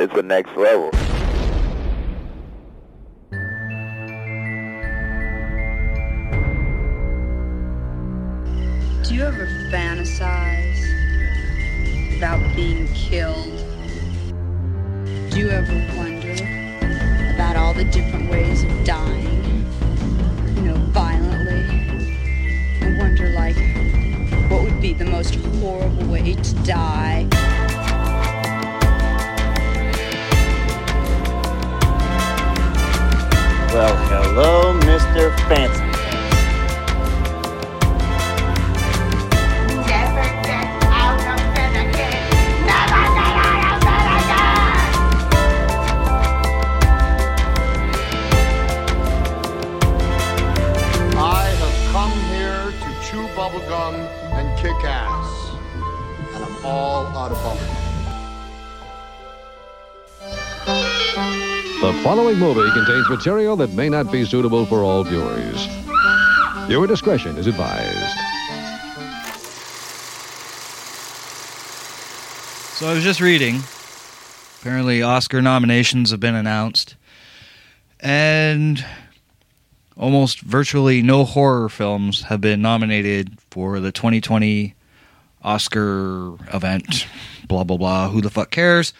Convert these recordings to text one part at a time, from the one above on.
it's the next level. Do you ever fantasize about being killed? Do you ever wonder about all the different ways of dying? You know, violently? And wonder, like, what would be the most horrible way to die? Come here to chew bubblegum and kick ass. And I'm all out of bubblegum. The following movie contains material that may not be suitable for all viewers. Your discretion is advised. So I was just reading. Apparently, Oscar nominations have been announced, and almost virtually no horror films have been nominated for the 2020 Oscar event. Blah blah blah. Who the fuck cares?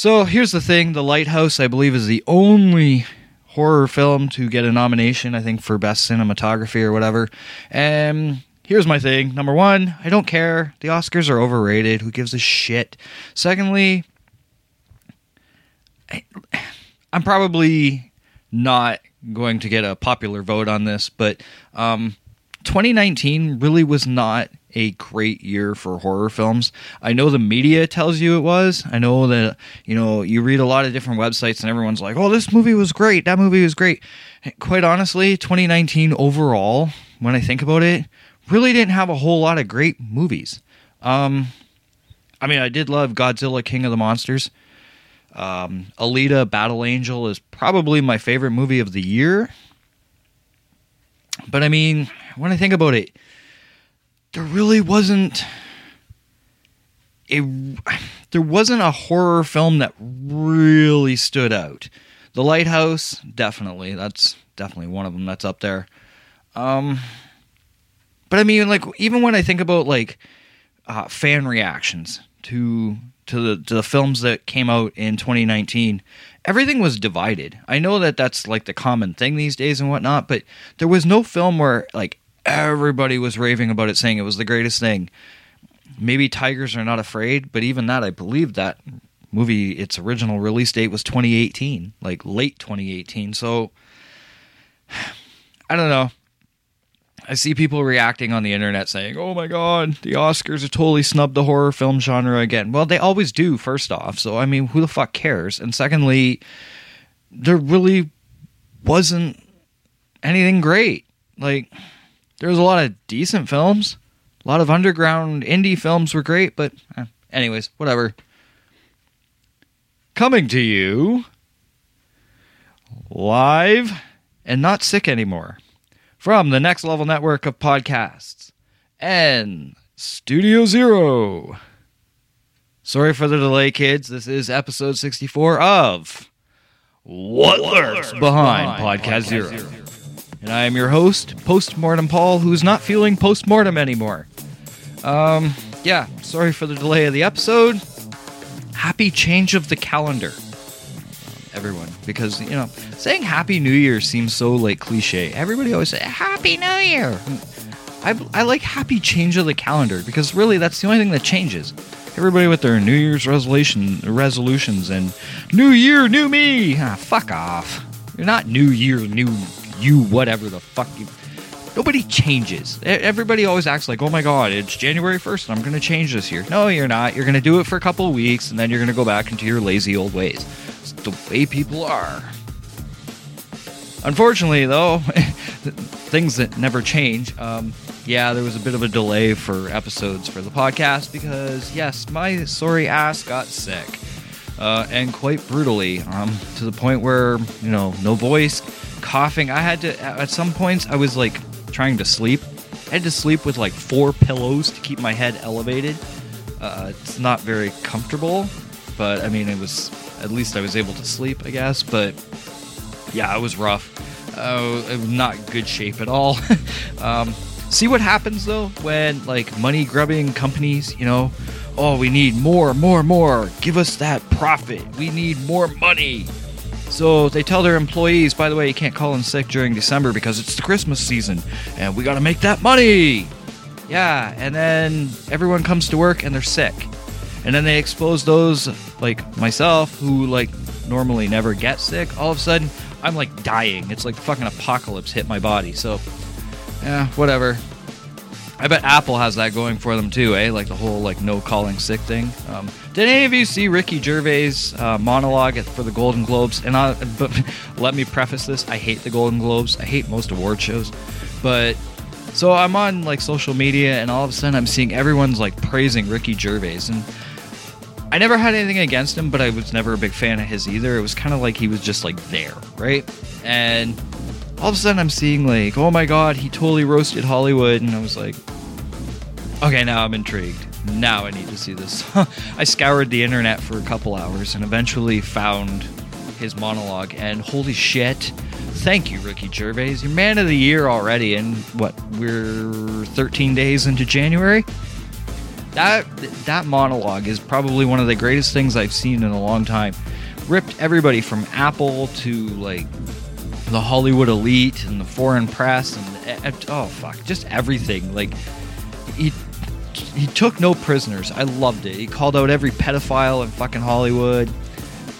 So here's the thing: The Lighthouse, I believe, is the only horror film to get a nomination. I think for best cinematography or whatever. And here's my thing: number one, I don't care. The Oscars are overrated. Who gives a shit? Secondly, I'm probably not going to get a popular vote on this, but um, 2019 really was not a great year for horror films. I know the media tells you it was. I know that you know you read a lot of different websites and everyone's like, "Oh, this movie was great. That movie was great." Quite honestly, 2019 overall, when I think about it, really didn't have a whole lot of great movies. Um, I mean, I did love Godzilla King of the Monsters. Um, Alita Battle Angel is probably my favorite movie of the year. But I mean, when I think about it, there really wasn't a there wasn't a horror film that really stood out. The Lighthouse, definitely. That's definitely one of them that's up there. Um but I mean like even when I think about like uh, fan reactions to to the to the films that came out in 2019 everything was divided i know that that's like the common thing these days and whatnot but there was no film where like everybody was raving about it saying it was the greatest thing maybe tigers are not afraid but even that i believe that movie its original release date was 2018 like late 2018 so i don't know I see people reacting on the internet saying, "Oh my god, the Oscars have totally snubbed the horror film genre again." Well, they always do. First off, so I mean, who the fuck cares? And secondly, there really wasn't anything great. Like, there was a lot of decent films, a lot of underground indie films were great, but eh, anyways, whatever. Coming to you live and not sick anymore from the Next Level Network of podcasts and Studio Zero. Sorry for the delay, kids. This is episode 64 of What Lurks Behind, Podcast, Zero. And I am your host, Postmortem Paul, who's not feeling postmortem anymore. Um, yeah, sorry for the delay of the episode. Happy change of the calendar everyone. Because you know saying happy new year seems so like cliche. Everybody always say happy new year. I, I like happy change of the calendar because really that's the only thing that changes. Everybody with their new year's resolution resolutions and new year new me. Ah, fuck off. You're not new year new you whatever the fuck you nobody changes. Everybody always acts like oh my god it's january 1st and i'm going to change this year. No you're not. You're going to do it for a couple weeks and then you're going to go back into your lazy old ways. It's the way people are. Unfortunately though things that never change um, yeah there was a bit of a delay for episodes for the podcast because yes my sorry ass got sick uh, and quite brutally um, to the point where you know no voice coughing i had to at some points i was like trying to sleep i had to sleep with like four pillows to keep my head elevated uh, it's not very comfortable but i mean it was at least I was able to sleep, I guess. But yeah, it was rough. Uh, not good shape at all. um, see what happens though when like money grubbing companies, you know, oh, we need more, more, more. Give us that profit. We need more money. So they tell their employees, by the way, you can't call in sick during December because it's the Christmas season and we got to make that money. Yeah, and then everyone comes to work and they're sick. And then they expose those like myself who like normally never get sick. All of a sudden, I'm like dying. It's like the fucking apocalypse hit my body. So, yeah, whatever. I bet Apple has that going for them too, eh? Like the whole like no calling sick thing. Um, did any of you see Ricky Gervais' uh, monologue for the Golden Globes? And I, but let me preface this: I hate the Golden Globes. I hate most award shows, but so I'm on like social media, and all of a sudden I'm seeing everyone's like praising Ricky Gervais, and I never had anything against him, but I was never a big fan of his either. It was kind of like he was just like there, right? And all of a sudden I'm seeing like, oh my god, he totally roasted Hollywood, and I was like, okay, now I'm intrigued. Now I need to see this. I scoured the internet for a couple hours and eventually found his monologue, and holy shit. Thank you, Ricky Gervais. You're man of the year already, and what, we're 13 days into January? That that monologue is probably one of the greatest things I've seen in a long time. Ripped everybody from Apple to like the Hollywood elite and the foreign press and eh, oh fuck, just everything. Like he he took no prisoners. I loved it. He called out every pedophile in fucking Hollywood.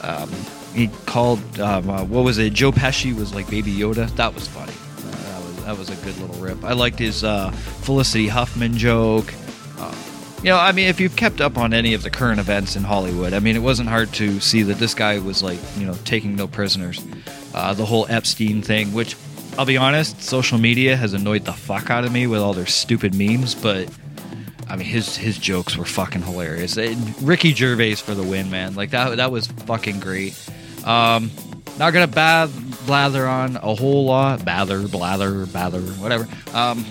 Um, he called um, uh, what was it? Joe Pesci was like Baby Yoda. That was funny. Uh, that was that was a good little rip. I liked his uh, Felicity Huffman joke. Uh, you know, I mean, if you've kept up on any of the current events in Hollywood, I mean, it wasn't hard to see that this guy was like, you know, taking no prisoners. Uh, the whole Epstein thing, which I'll be honest, social media has annoyed the fuck out of me with all their stupid memes, but I mean, his his jokes were fucking hilarious. And Ricky Gervais for the win, man. Like that that was fucking great. Um, not gonna bath, blather on a whole lot. Bather, blather, bather, whatever. Um,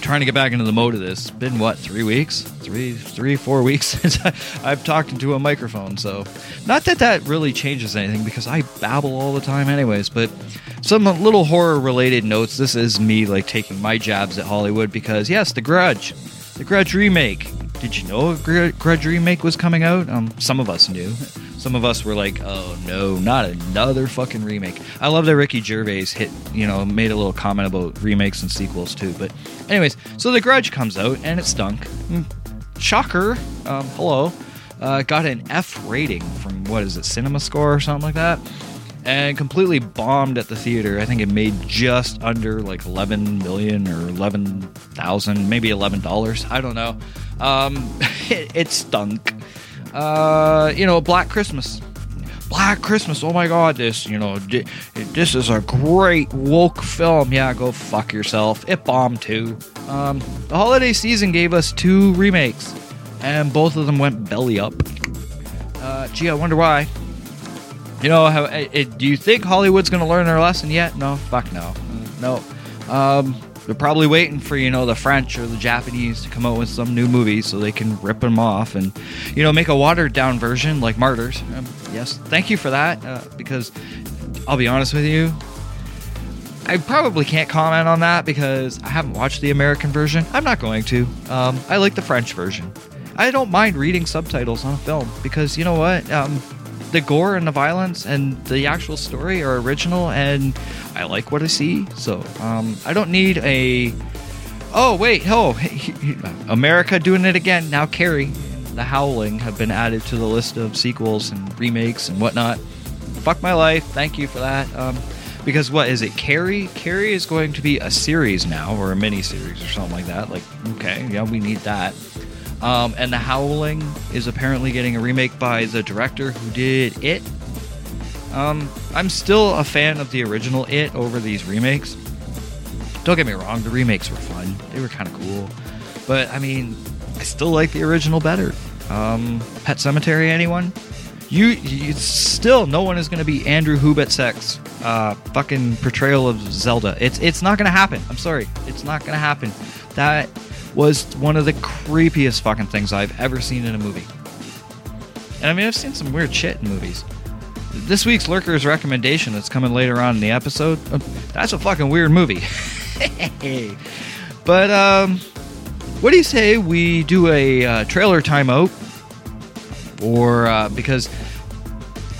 trying to get back into the mode of this. It's been what three weeks, three, three, four weeks since I've talked into a microphone. So, not that that really changes anything because I babble all the time, anyways. But some little horror related notes. This is me like taking my jabs at Hollywood because yes, The Grudge, The Grudge remake. Did you know a Grudge remake was coming out? Um, some of us knew. Some of us were like, "Oh no, not another fucking remake." I love that Ricky Gervais hit, you know, made a little comment about remakes and sequels too. But, anyways, so The Grudge comes out and it stunk. Mm, Shocker. Um, hello. Uh, got an F rating from what is it, Cinema Score or something like that, and completely bombed at the theater. I think it made just under like 11 million or 11,000, maybe 11 dollars. I don't know. Um, it, it stunk. Uh, you know, Black Christmas. Black Christmas. Oh my God, this you know, this is a great woke film. Yeah, go fuck yourself. It bombed too. Um, the holiday season gave us two remakes, and both of them went belly up. Uh, gee, I wonder why. You know, how, eh, eh, do you think Hollywood's going to learn their lesson yet? No, fuck no, no. Um, they're probably waiting for you know the French or the Japanese to come out with some new movie so they can rip them off and you know make a watered down version like Martyrs. Um, yes, thank you for that uh, because I'll be honest with you. I probably can't comment on that because I haven't watched the American version. I'm not going to. Um, I like the French version. I don't mind reading subtitles on a film because you know what? Um, the gore and the violence and the actual story are original, and I like what I see. So um, I don't need a. Oh wait, oh, America doing it again. Now Carrie, The Howling have been added to the list of sequels and remakes and whatnot. Fuck my life. Thank you for that. Um, because what is it? Carrie? Carrie is going to be a series now, or a mini series, or something like that. Like, okay, yeah, we need that. Um, and The Howling is apparently getting a remake by the director who did It. Um, I'm still a fan of the original It over these remakes. Don't get me wrong, the remakes were fun. They were kind of cool. But, I mean, I still like the original better. Um, Pet Sematary, anyone? You, you still, no one is going to be Andrew Hubatsek's uh, fucking portrayal of Zelda. It's it's not going to happen. I'm sorry, it's not going to happen. That was one of the creepiest fucking things I've ever seen in a movie. And I mean, I've seen some weird shit in movies. This week's Lurker's recommendation that's coming later on in the episode, uh, that's a fucking weird movie. but, um, what do you say we do a uh, trailer timeout? Or, uh, because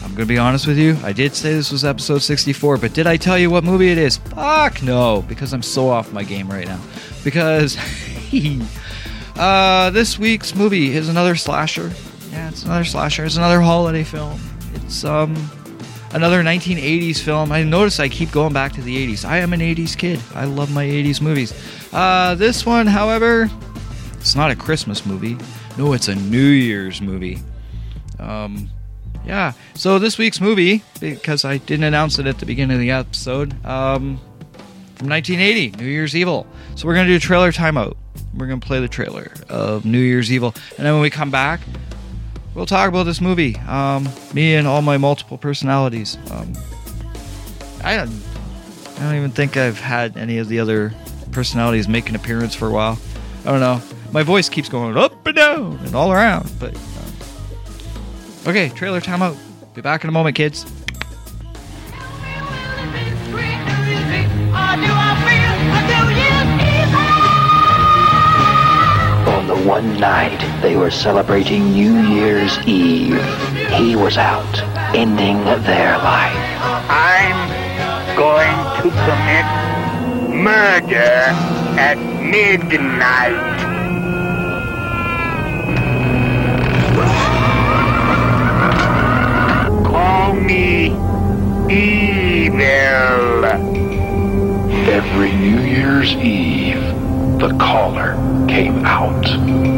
I'm going to be honest with you, I did say this was episode 64, but did I tell you what movie it is? Fuck no, because I'm so off my game right now. Because uh, this week's movie is another slasher. Yeah, it's another slasher. It's another holiday film. It's um another 1980s film. I notice I keep going back to the 80s. I am an 80s kid. I love my 80s movies. Uh, this one, however, it's not a Christmas movie. No, it's a New Year's movie. Um, yeah. So this week's movie, because I didn't announce it at the beginning of the episode, um, from 1980, New Year's Evil. So we're gonna do a trailer timeout. We're gonna play the trailer of New Year's Evil, and then when we come back, we'll talk about this movie. Um, me and all my multiple personalities. Um, I don't, I don't even think I've had any of the other personalities make an appearance for a while. I don't know. My voice keeps going up and down and all around, but. Um, okay, trailer timeout. Be back in a moment, kids. One night they were celebrating New Year's Eve, he was out, ending their life. I'm going to commit murder at midnight. Call me evil. Every New Year's Eve, the caller came out.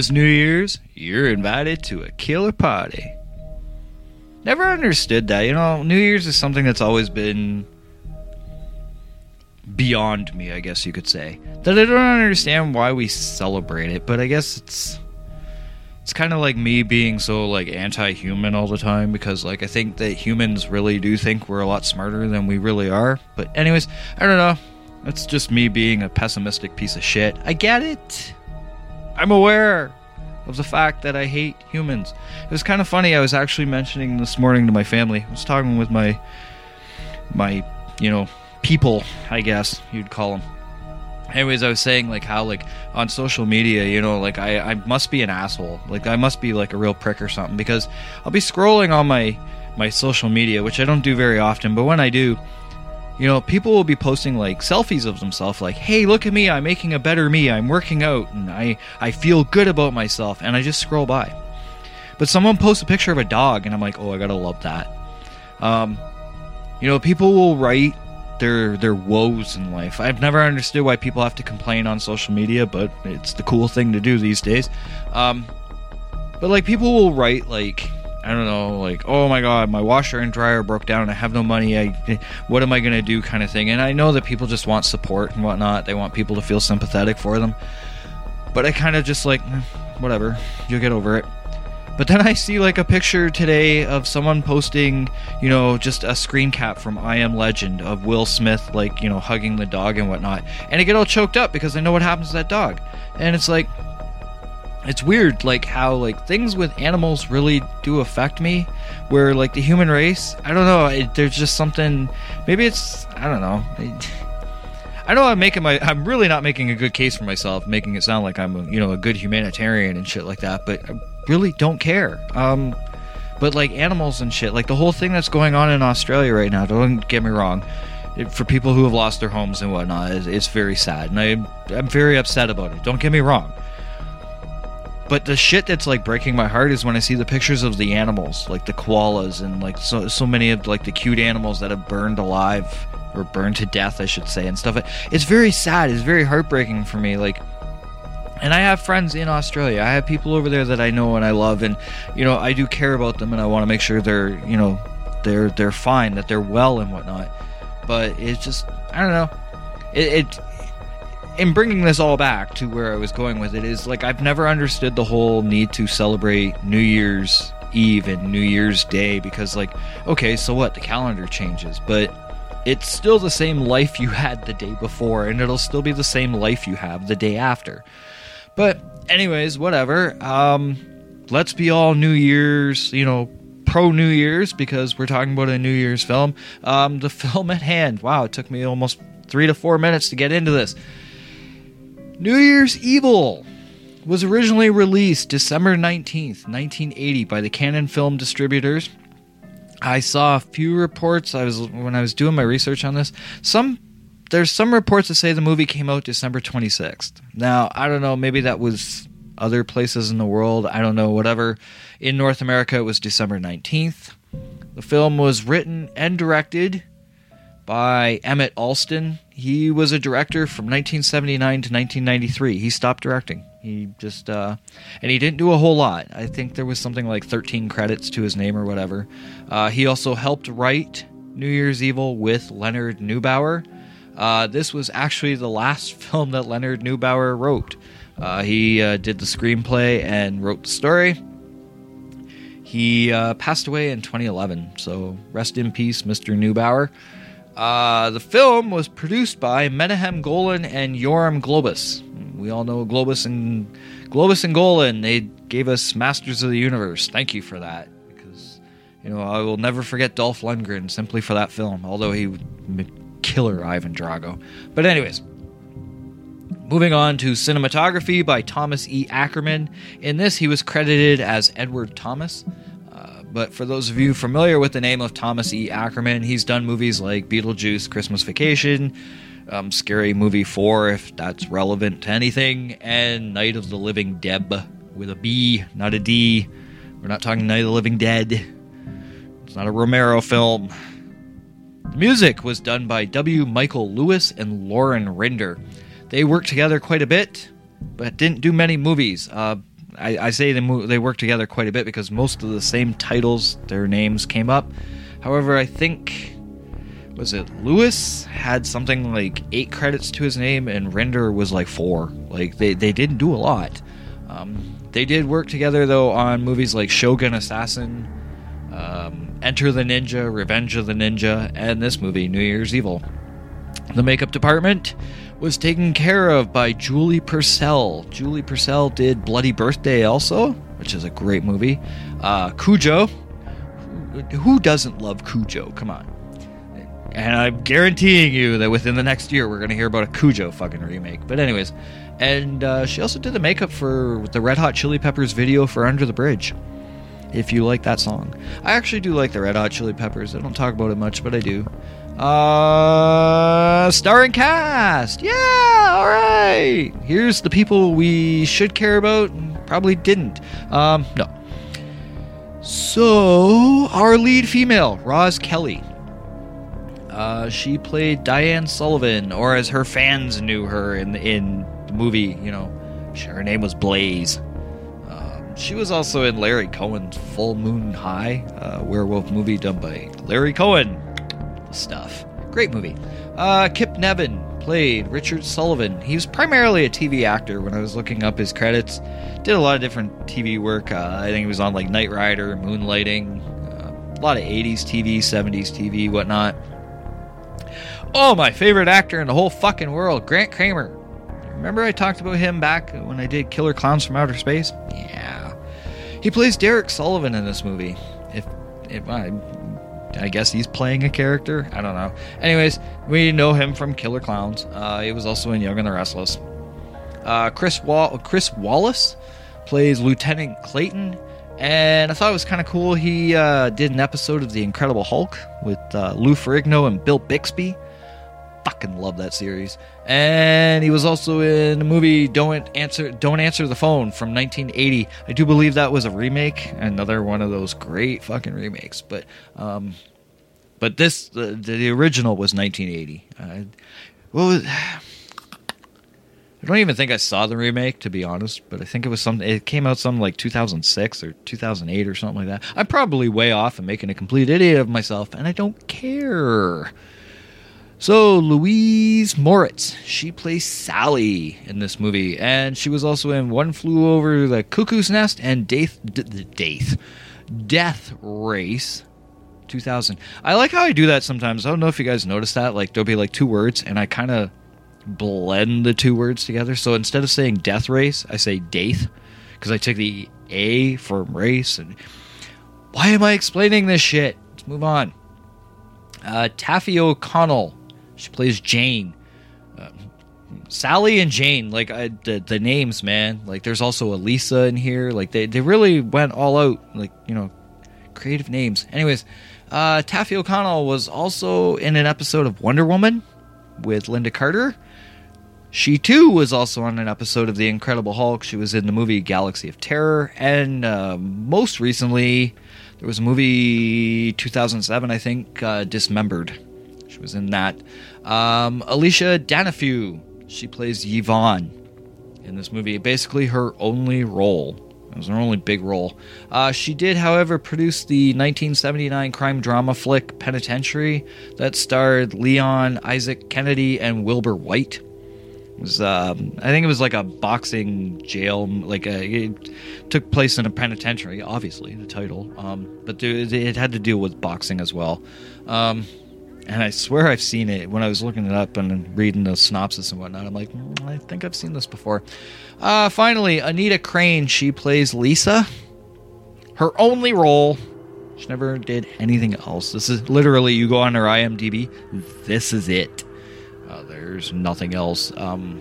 This New Year's, you're invited to a killer party. Never understood that. You know, New Year's is something that's always been beyond me, I guess you could say. That I don't understand why we celebrate it, but I guess it's it's kind of like me being so like anti-human all the time because like I think that humans really do think we're a lot smarter than we really are. But anyways, I don't know. That's just me being a pessimistic piece of shit. I get it. I'm aware of the fact that I hate humans. It was kind of funny. I was actually mentioning this morning to my family. I was talking with my my, you know, people, I guess you'd call them. Anyways, I was saying like how like on social media, you know, like I I must be an asshole. Like I must be like a real prick or something because I'll be scrolling on my my social media, which I don't do very often, but when I do, you know, people will be posting like selfies of themselves, like, "Hey, look at me! I'm making a better me. I'm working out, and I I feel good about myself." And I just scroll by. But someone posts a picture of a dog, and I'm like, "Oh, I gotta love that." Um, you know, people will write their their woes in life. I've never understood why people have to complain on social media, but it's the cool thing to do these days. Um, but like people will write like I don't know, like, oh my god, my washer and dryer broke down. and I have no money. I, what am I gonna do? Kind of thing. And I know that people just want support and whatnot. They want people to feel sympathetic for them. But I kind of just like, eh, whatever. You'll get over it. But then I see like a picture today of someone posting, you know, just a screen cap from I Am Legend of Will Smith, like, you know, hugging the dog and whatnot. And I get all choked up because I know what happens to that dog. And it's like, it's weird like how like things with animals really do affect me where like the human race i don't know it, there's just something maybe it's i don't know I, know I'm making my I'm really not making a good case for myself, making it sound like I'm a, you know a good humanitarian and shit like that, but I really don't care. Um but like animals and shit, like the whole thing that's going on in Australia right now, don't get me wrong. For people who have lost their homes and whatnot, it's very sad, and I, I'm very upset about it. Don't get me wrong. But the shit that's like breaking my heart is when I see the pictures of the animals, like the koalas and like so so many of like the cute animals that have burned alive or burned to death, I should say, and stuff. It's very sad. It's very heartbreaking for me. Like, and I have friends in Australia. I have people over there that I know and I love, and you know I do care about them, and I want to make sure they're you know they're they're fine, that they're well and whatnot. But it's just I don't know. It, it in bringing this all back to where I was going with it is like I've never understood the whole need to celebrate New Year's Eve and New Year's Day because like okay, so what? The calendar changes, but it's still the same life you had the day before and it'll still be the same life you have the day after. But anyways, whatever. Um let's be all New Year's, you know, pro New Year's because we're talking about a New Year's film. Um the film at hand. Wow, it took me almost 3 to 4 minutes to get into this. New Year's Evil was originally released December 19th, 1980 by the Cannon Film Distributors. I saw a few reports I was when I was doing my research on this. Some there's some reports that say the movie came out December 26th. Now, I don't know, maybe that was other places in the world, I don't know, whatever. In North America it was December 19th. The film was written and directed by Emmett Alston. He was a director from 1979 to 1993. He stopped directing. He just, uh, and he didn't do a whole lot. I think there was something like 13 credits to his name or whatever. Uh, he also helped write New Year's Evil with Leonard Neubauer. Uh, this was actually the last film that Leonard Neubauer wrote. Uh, he uh, did the screenplay and wrote the story. He uh, passed away in 2011, so rest in peace, Mr. Neubauer. Uh, the film was produced by Menahem Golan and Yoram Globus. We all know Globus and Globus and Golan. They gave us Masters of the Universe. Thank you for that, because you know I will never forget Dolph Lundgren simply for that film. Although he killer Ivan Drago. But anyways, moving on to cinematography by Thomas E. Ackerman. In this, he was credited as Edward Thomas. But for those of you familiar with the name of Thomas E. Ackerman, he's done movies like Beetlejuice, Christmas Vacation, um, Scary Movie 4, if that's relevant to anything, and Night of the Living Deb with a B, not a D. We're not talking Night of the Living Dead. It's not a Romero film. The music was done by W. Michael Lewis and Laurin Rinder. They worked together quite a bit, but didn't do many movies. Uh, I, I, say they, mo- they worked together quite a bit because most of the same titles, their names came up. However, I think was it Lewis had something like eight credits to his name, and Rinder was like four. Like they they didn't do a lot. Um, they did work together though on movies like Shogun Assassin, um, Enter the Ninja, Revenge of the Ninja, and this movie, New Year's Evil. The makeup department was taken care of by Julie Purcell. Julie Purcell did Bloody Birthday also, which is a great movie. Uh, Cujo. Who doesn't love Cujo? Come on. And I'm guaranteeing you that within the next year we're going to hear about a Cujo fucking remake. But, anyways. And uh, she also did the makeup for the Red Hot Chili Peppers video for Under the Bridge if you like that song. I actually do like the Red Hot Chili Peppers. I don't talk about it much, but I do. Uh, starring cast. Yeah, all right. Here's the people we should care about probably didn't. Um, no. So, our lead female, Roz Kelly. Uh, she played Diane Sullivan, or as her fans knew her in in the movie. You know, her name was Blaze. She was also in Larry Cohen's Full Moon High, uh, werewolf movie done by Larry Cohen. Stuff. Great movie. Uh, Kip Niven played Richard Sullivan. He was primarily a TV actor when I was looking up his credits. Did a lot of different TV work. Uh, I think he was on like Knight Rider, Moonlighting, uh, a lot of 80s TV, 70s TV, whatnot. Oh, my favorite actor in the whole fucking world, Grant Kramer. Remember I talked about him back when I did Killer Clowns from Outer Space? Yeah. He plays Derek Sullivan in this movie. If, if I I guess he's playing a character. I don't know. Anyways, we know him from Killer Clowns. Uh, he was also in Young and the Restless. Uh, Chris Wall- Chris Wallace plays Lieutenant Clayton, and I thought it was kind of cool. He uh, did an episode of The Incredible Hulk with uh, Lou Ferrigno and Bill Bixby. Fucking love that series. And he was also in the movie Don't Answer Don't Answer the Phone from 1980. I do believe that was a remake, another one of those great fucking remakes. But um, but this the, the original was 1980. Uh, what was I don't even think I saw the remake, to be honest. But I think it was some. It came out something like 2006 or 2008 or something like that. I'm probably way off and making a complete idiot of myself, and I don't care. So Louise Moritz, she plays Sally in this movie, and she was also in One Flew Over the Cuckoo's Nest and Death, D- Death, Death Race. 2000. I like how I do that sometimes. I don't know if you guys notice that. Like there'll be like two words, and I kind of blend the two words together. So instead of saying death race, I say death because I took the A from race. And why am I explaining this shit? Let's move on. Uh, Taffy O'Connell, she plays Jane. Uh, Sally and Jane, like I, the the names, man. Like there's also Elisa in here. Like they they really went all out. Like you know, creative names. Anyways, uh, Taffy O'Connell was also in an episode of Wonder Woman with Lynda Carter. She too was also on an episode of The Incredible Hulk. She was in the movie Galaxy of Terror, and uh, most recently, there was a movie 2007, I think, uh, Dismembered. She was in that. Um, Alicia Dhanifu, she plays Yvonne in this movie. Basically, her only role. It was her only big role. Uh, she did, however, produce the 1979 crime drama flick Penitentiary that starred Leon Isaac Kennedy and Wilbur White. It was um, I think it was like a boxing jail, like a, it took place in a penitentiary. Obviously, the title, um, but it had to deal with boxing as well. Um, and I swear I've seen it when I was looking it up and reading the synopsis and whatnot. I'm like, "Mm, I think I've seen this before. Uh, finally, Anita Crane. She plays Lisa. Her only role. She never did anything else. This is literally you go on her IMDb. This is it. Uh, there's nothing else. Um,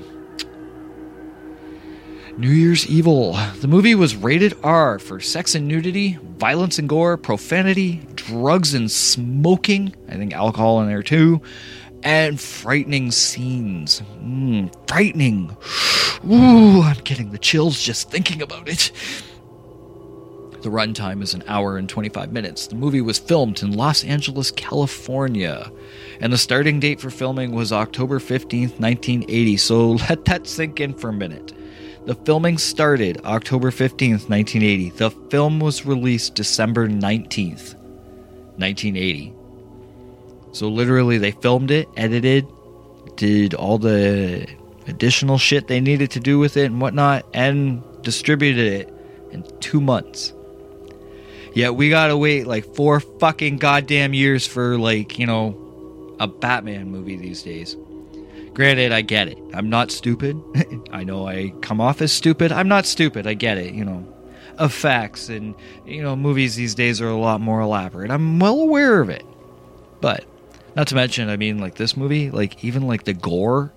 New Year's Evil. The movie was rated R for sex and nudity, violence and gore, profanity, drugs and smoking. I think alcohol in there too, and frightening scenes. Mm, frightening. Ooh, I'm getting the chills just thinking about it. The runtime is an hour and 25 minutes. The movie was filmed in Los Angeles, California, and the starting date for filming was October 15th, 1980. So let that sink in for a minute. The filming started October 15th, 1980. The film was released December 19th, 1980. So literally, they filmed it, edited, did all the additional shit they needed to do with it and whatnot, and distributed it in two months. Yet we gotta wait like four fucking goddamn years for like, you know, a Batman movie these days. Granted, I get it. I'm not stupid. I know I come off as stupid. I'm not stupid. I get it, you know. Effects and, you know, movies these days are a lot more elaborate. I'm well aware of it. But, not to mention, I mean, like this movie, like even like the gore,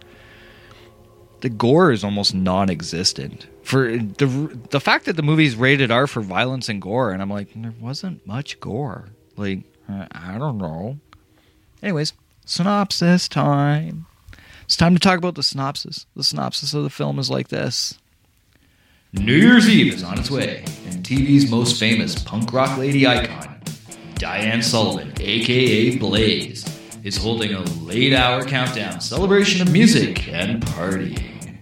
the gore is almost non-existent. For the the fact that the movie's rated R for violence and gore, and I'm like, there wasn't much gore. Like, I don't know. Anyways, synopsis time. It's time to talk about the synopsis. The synopsis of the film is like this. New Year's Eve is on its way, and TV's most famous punk rock lady icon, Diane Sullivan, aka Blaze, is holding a late hour countdown celebration of music and partying.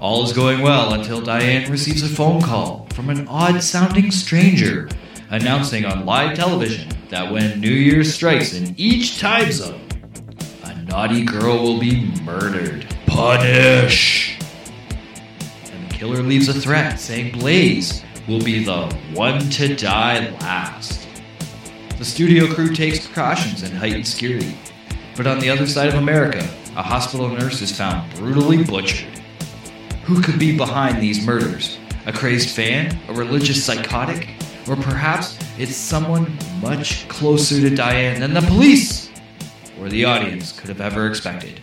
All is going well until Diane receives a phone call from an odd sounding stranger announcing on live television that when New Year strikes in each time zone, naughty girl will be murdered. Punish! And the killer leaves a threat saying Blaze will be the one to die last. The studio crew takes precautions and heightened security. But on the other side of America, a hospital nurse is found brutally butchered. Who could be behind these murders? A crazed fan? A religious psychotic? Or perhaps it's someone much closer to Diane than the police or the audience could have ever expected.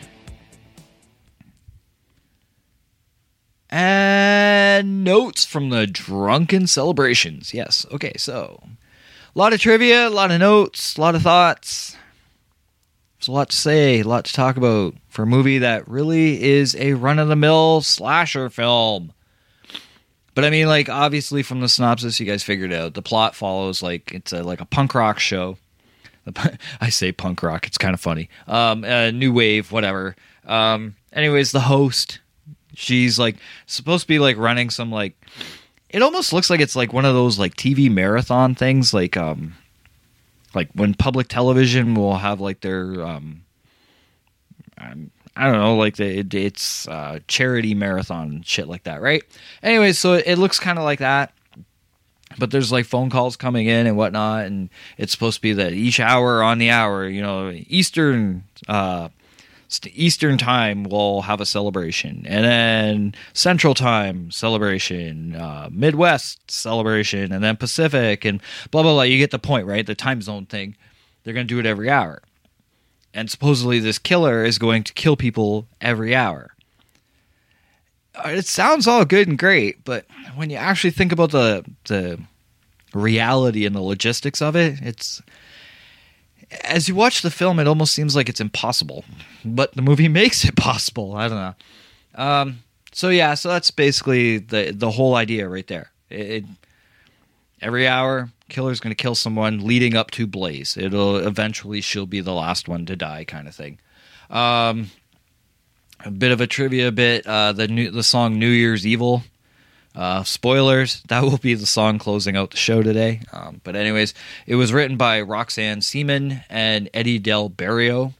And notes from the drunken celebrations. Yes, okay, so a lot of trivia, a lot of notes, a lot of thoughts. There's a lot to say, a lot to talk about for a movie that really is a run of the mill slasher film. But I mean, like obviously from the synopsis, you guys figured out the plot follows like it's a like a punk rock show. I say punk rock; it's kind of funny. Um, uh, new wave, whatever. Um, anyways, the host, she's like supposed to be like running some like. It almost looks like it's like one of those like TV marathon things, like um, like when public television will have like their um, um I don't know, like the, it, it's uh, charity marathon shit like that, right? Anyway, so it, it looks kind of like that, but there's like phone calls coming in and whatnot, and it's supposed to be that each hour on the hour, you know, Eastern uh, Eastern time will have a celebration, and then Central time celebration, uh, Midwest celebration, and then Pacific, and blah blah blah. You get the point, right? The time zone thing. They're gonna do it every hour and supposedly this killer is going to kill people every hour. Uh, It sounds all good and great, but when you actually think about the the reality and the logistics of it, it's as you watch the film, it almost seems like it's impossible, but the movie makes it possible. I don't know. Um, so yeah, so that's basically the the whole idea right there. It, it, every hour, killer's going to kill someone, leading up to Blaze. It'll eventually she'll be the last one to die, kind of thing. Um, a bit of a trivia bit: uh, the new the song "New Year's Evil." Uh, spoilers, that will be the song closing out the show today. Um, but, anyways, it was written by Roxanne Seeman and Eddie Del Barrio.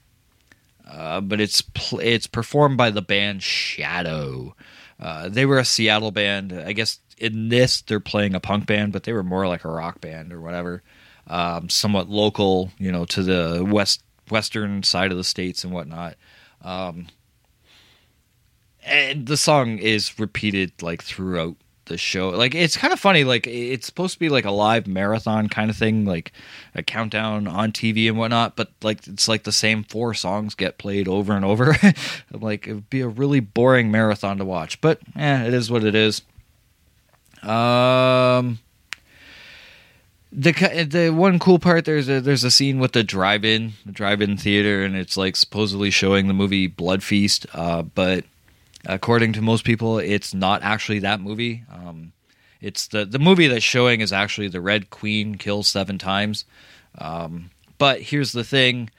Uh, but it's pl- it's performed by the band Shadow. Uh, they were a Seattle band. I guess in this they're playing a punk band, but they were more like a rock band or whatever. Um, somewhat local, you know, to the west western side of the states and whatnot. Um, and the song is repeated like throughout the show. Like it's kind of funny. Like it's supposed to be like a live marathon kind of thing, like a countdown on TV and whatnot. But like it's like the same four songs get played over and over. like it would be a really boring marathon to watch. But yeah, it is what it is. Um. The the one cool part there's a there's a scene with the drive-in the drive-in theater and it's like supposedly showing the movie Blood Feast, uh, but according to most people, it's not actually that movie. Um, it's the the movie that's showing is actually the Red Queen kills seven times. Um, but here's the thing: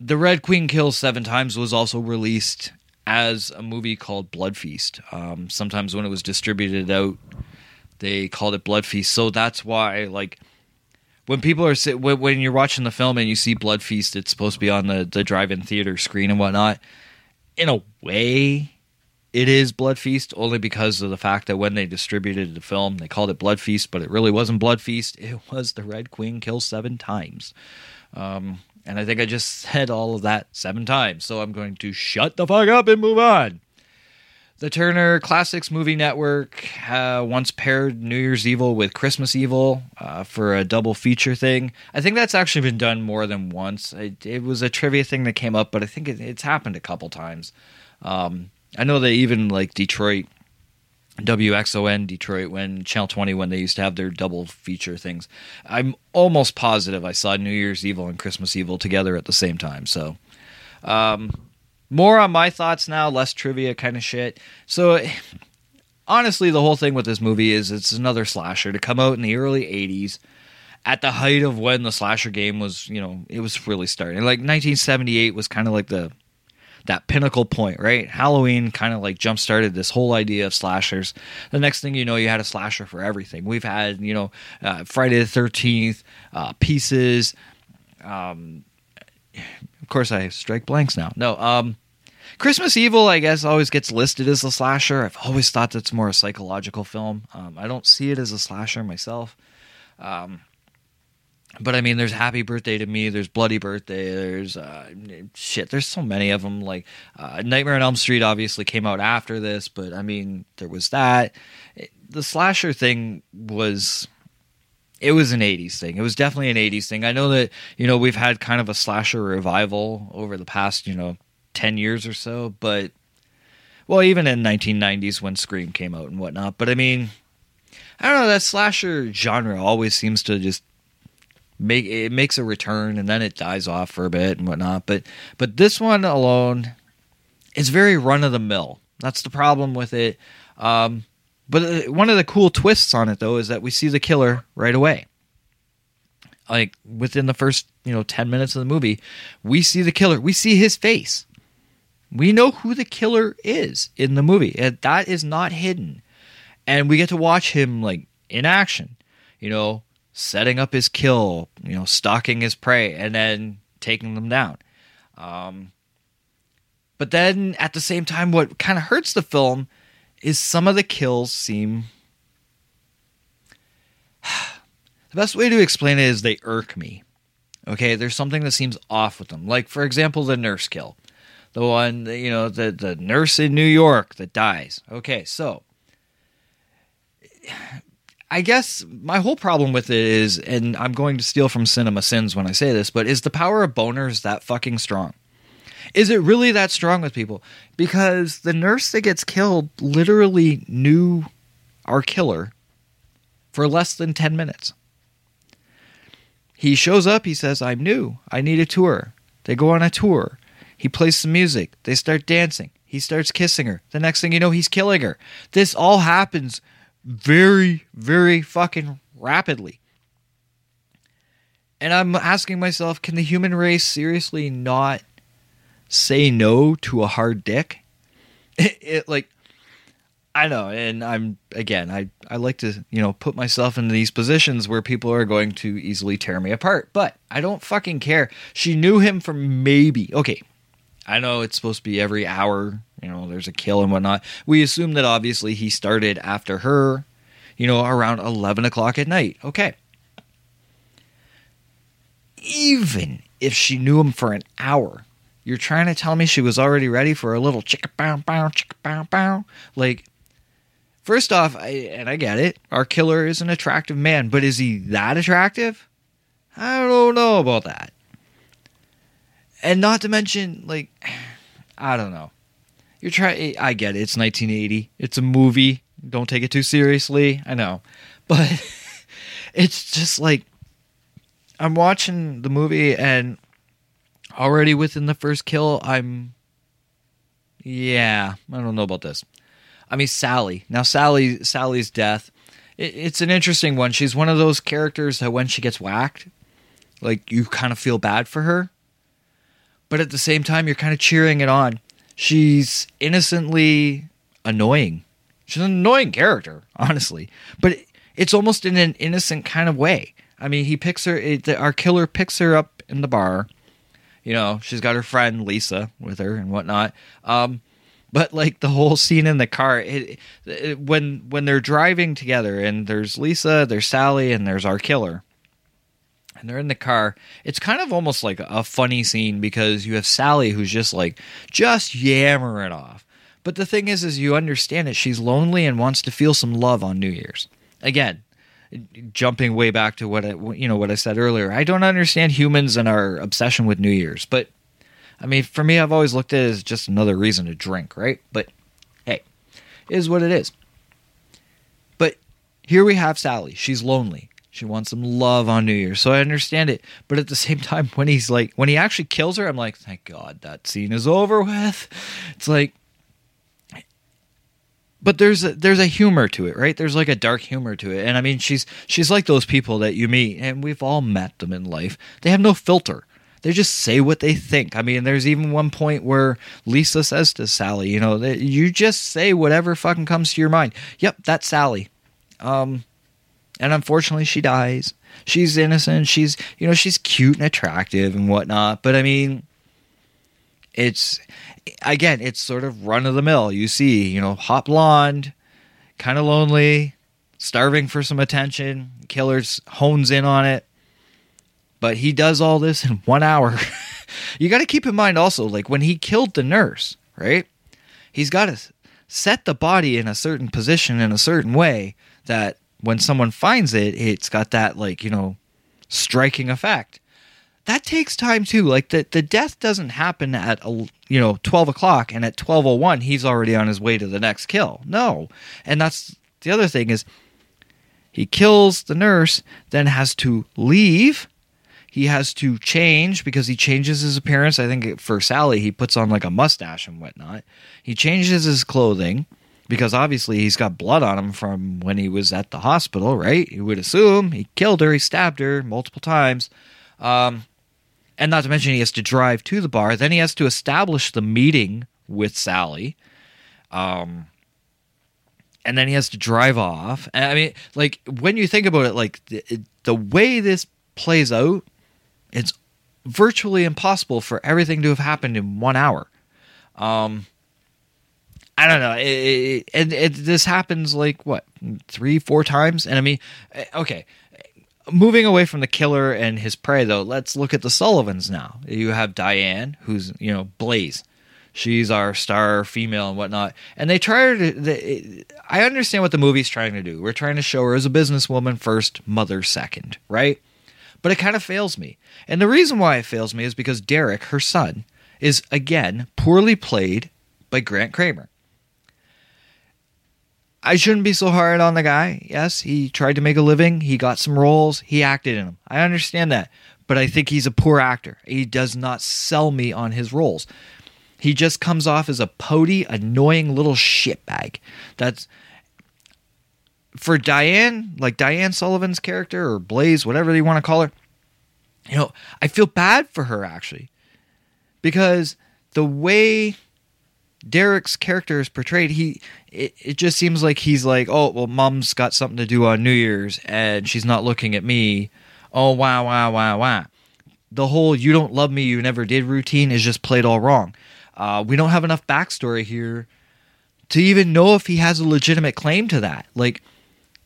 the Red Queen kills seven times was also released as a movie called Blood Feast. Um, sometimes when it was distributed out, they called it Blood Feast. So that's why, like. When people are sit- when, when you're watching the film and you see Blood Feast, it's supposed to be on the, the drive-in theater screen and whatnot. In a way, it is Blood Feast only because of the fact that when they distributed the film, they called it Blood Feast, but it really wasn't Blood Feast. It was the Red Queen kills seven times. Um, and I think I just said all of that seven times, so I'm going to shut the fuck up and move on. The Turner Classics Movie Network uh, once paired New Year's Evil with Christmas Evil uh, for a double feature thing. I think that's actually been done more than once. It, it was a trivia thing that came up, but I think it, it's happened a couple times. Um, I know that even like Detroit, WXON Detroit, when Channel 20, when they used to have their double feature things, I'm almost positive I saw New Year's Evil and Christmas Evil together at the same time. So, um, more on my thoughts now, less trivia kind of shit. So, honestly, the whole thing with this movie is it's another slasher to come out in the early 80s at the height of when the slasher game was, you know, it was really starting. Like 1978 was kind of like the that pinnacle point, right? Halloween kind of like jump started this whole idea of slashers. The next thing you know, you had a slasher for everything. We've had, you know, uh, Friday the 13th, uh, Pieces. Um, of course, I strike blanks now. No, um, Christmas Evil, I guess, always gets listed as a slasher. I've always thought that's more a psychological film. Um, I don't see it as a slasher myself. Um, but I mean, there's Happy Birthday to Me, there's Bloody Birthday, there's uh, shit, there's so many of them. Like uh, Nightmare on Elm Street obviously came out after this, but I mean, there was that. It- the slasher thing was it was an 80s thing. It was definitely an 80s thing. I know that, you know, we've had kind of a slasher revival over the past, you know, 10 years or so, but well, even in 1990s when Scream came out and whatnot. But I mean, I don't know, that slasher genre always seems to just make it makes a return and then it dies off for a bit and whatnot. But but this one alone is very run of the mill. That's the problem with it. Um, but uh, one of the cool twists on it though is that we see the killer right away. Like within the first, you know, 10 minutes of the movie, we see the killer. We see his face. We know who the killer is in the movie. And that is not hidden. And we get to watch him like in action, you know, setting up his kill, you know, stalking his prey and then taking them down. Um, but then at the same time, what kind of hurts the film is some of the kills seem. the best way to explain it is they irk me. Okay, there's something that seems off with them. Like, for example, the nurse kill. The one, you know, the, the nurse in New York that dies. Okay, so. I guess my whole problem with it is, and I'm going to steal from Cinema Sins when I say this, but is the power of boners that fucking strong? Is it really that strong with people? Because the nurse that gets killed literally knew our killer for less than 10 minutes. He shows up, he says, I'm new. I need a tour. They go on a tour. He plays some music. They start dancing. He starts kissing her. The next thing you know, he's killing her. This all happens very, very fucking rapidly. And I'm asking myself, can the human race seriously not say no to a hard dick? It, it, like I know, and I'm again, I I like to, you know, put myself in these positions where people are going to easily tear me apart, but I don't fucking care. She knew him for maybe. Okay. I know it's supposed to be every hour, you know, there's a kill and whatnot. We assume that obviously he started after her, you know, around 11 o'clock at night. Okay. Even if she knew him for an hour, you're trying to tell me she was already ready for a little chicka bow bow chicka bow bow? Like, first off, I, and I get it, our killer is an attractive man, but is he that attractive? I don't know about that. And not to mention, like, I don't know. You're trying. I get it. It's 1980. It's a movie. Don't take it too seriously. I know, but it's just like I'm watching the movie and already within the first kill, I'm. Yeah, I don't know about this. I mean, Sally. Now, Sally. Sally's death. It, it's an interesting one. She's one of those characters that when she gets whacked, like you kind of feel bad for her, but at the same time, you're kind of cheering it on. She's innocently annoying. She's an annoying character, honestly, but it's almost in an innocent kind of way. I mean, he picks her. It, our killer picks her up in the bar you know, she's got her friend Lisa with her and whatnot. Um, but like the whole scene in the car, it, it, when when they're driving together, and there's Lisa, there's Sally, and there's our killer, and they're in the car. It's kind of almost like a funny scene because you have Sally who's just like just yammering off. But the thing is, is you understand that she's lonely and wants to feel some love on New Year's. Again, jumping way back to what I, you know what I said earlier. I don't understand humans and our obsession with New Year's, but I mean, for me, I've always looked at it as just another reason to drink, right? But hey, is what it is. But here we have Sally. She's lonely. She wants some love on New Year's, so I understand it. But at the same time, when he's like, when he actually kills her, I'm like, thank God that scene is over with. It's like, but there's a, there's a humor to it, right? There's like a dark humor to it, and I mean, she's she's like those people that you meet, and we've all met them in life. They have no filter. They just say what they think. I mean, there's even one point where Lisa says to Sally, you know, you just say whatever fucking comes to your mind. Yep, that's Sally. Um, and unfortunately, she dies. She's innocent. She's you know she's cute and attractive and whatnot. But I mean, it's again, it's sort of run of the mill. You see, you know, hot blonde, kind of lonely, starving for some attention. Killers hones in on it. But he does all this in one hour. you got to keep in mind also, like when he killed the nurse, right? He's got to set the body in a certain position in a certain way that when someone finds it, it's got that like you know striking effect. That takes time too. Like the the death doesn't happen at you know twelve o'clock, and at twelve oh one he's already on his way to the next kill. No, and that's the other thing is he kills the nurse, then has to leave. He has to change because he changes his appearance. I think for Sally, he puts on like a mustache and whatnot. He changes his clothing because obviously he's got blood on him from when he was at the hospital, right? You would assume he killed her, he stabbed her multiple times. Um, and not to mention he has to drive to the bar. Then he has to establish the meeting with Sally. Um, and then he has to drive off. And I mean, like when you think about it, like the, the way this plays out, it's virtually impossible for everything to have happened in one hour. Um, I don't know. It, it, it, it, this happens like what three, four times, and I mean, eh, okay. Moving away from the killer and his prey, though, let's look at the Sullivans now. You have Diane, who's you know Blaze. She's our star female and whatnot, and they try to. They, I understand what the movie's trying to do. We're trying to show her as a businesswoman first, mother second, right? But it kind of fails me, and the reason why it fails me is because Derek, her son, is again poorly played by Grant Cramer. I shouldn't be so hard on the guy. Yes, he tried to make a living. He got some roles. He acted in them. I understand that. But I think he's a poor actor. He does not sell me on his roles. He just comes off as a pody, annoying little shitbag. That's for Diane, like Diane Sullivan's character or Blaze, whatever you want to call her. You know, I feel bad for her actually. Because the way Derek's character is portrayed, he it, it just seems like he's like, oh well, mom's got something to do on New Year's and she's not looking at me. Oh wow wow wow wow. The whole "you don't love me, you never did" routine is just played all wrong. Uh, we don't have enough backstory here to even know if he has a legitimate claim to that. Like,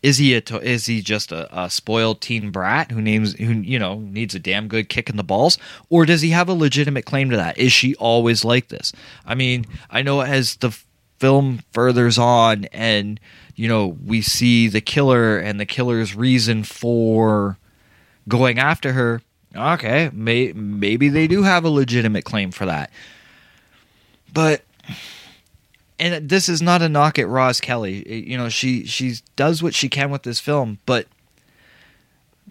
is he a is he just a, a spoiled teen brat who names who you know needs a damn good kick in the balls, or does he have a legitimate claim to that? Is she always like this? I mean, I know as the film furthers on and you know we see the killer and the killer's reason for going after her okay may, maybe they do have a legitimate claim for that but and this is not a knock at Roz Kelly. You know, she she does what she can with this film, but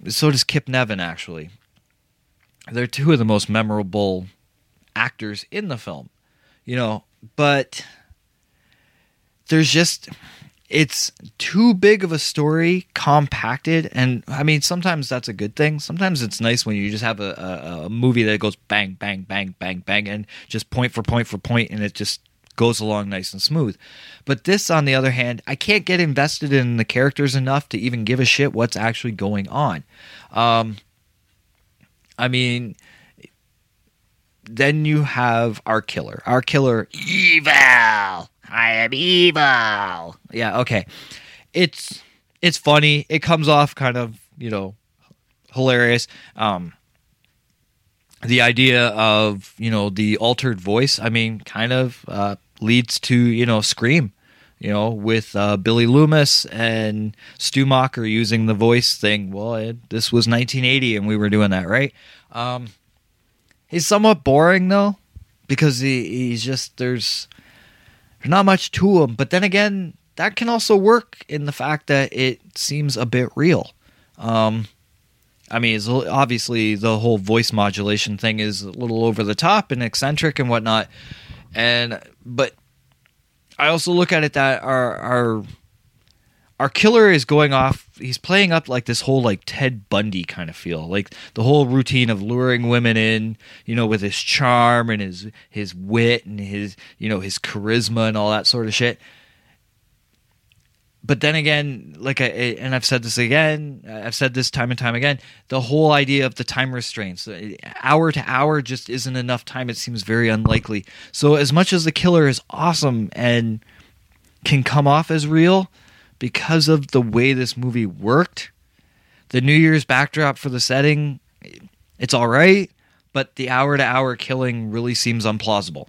so does Kip Niven actually. They're two of the most memorable actors in the film. You know, but there's just it's too big of a story compacted and i mean sometimes that's a good thing sometimes it's nice when you just have a, a, a, movie that goes bang bang bang bang bang and just point for point for point and it just goes along nice and smooth but this on the other hand i can't get invested in the characters enough to even give a shit what's actually going on um, i mean then you have our killer our killer evil I am evil. Yeah, okay. It's it's funny. It comes off kind of, you know, hilarious. Um the idea of, you know, the altered voice, I mean, kind of uh leads to, you know, Scream, you know, with uh, Billy Loomis and Stu Macher using the voice thing. Well, it, this was 1980 and we were doing that, right? Um he's somewhat boring though because he, he's just there's there's not much to him, but then again, that can also work in the fact that it seems a bit real. Um, I mean, obviously the whole voice modulation thing is a little over the top and eccentric and whatnot, and but I also look at it that our our our killer is going off he's playing up like this whole like ted bundy kind of feel. Like the whole routine of luring women in you know with his charm and his his wit and his you know his charisma and all that sort of shit but then again like I, and i've said this again i've said this time and time again the whole idea of the time restraints uh, hour to hour just isn't enough time it seems very unlikely so as much as the killer is awesome and can come off as real because of the way this movie worked, the New Year's backdrop for the setting, it's all right, but the hour to hour killing really seems implausible.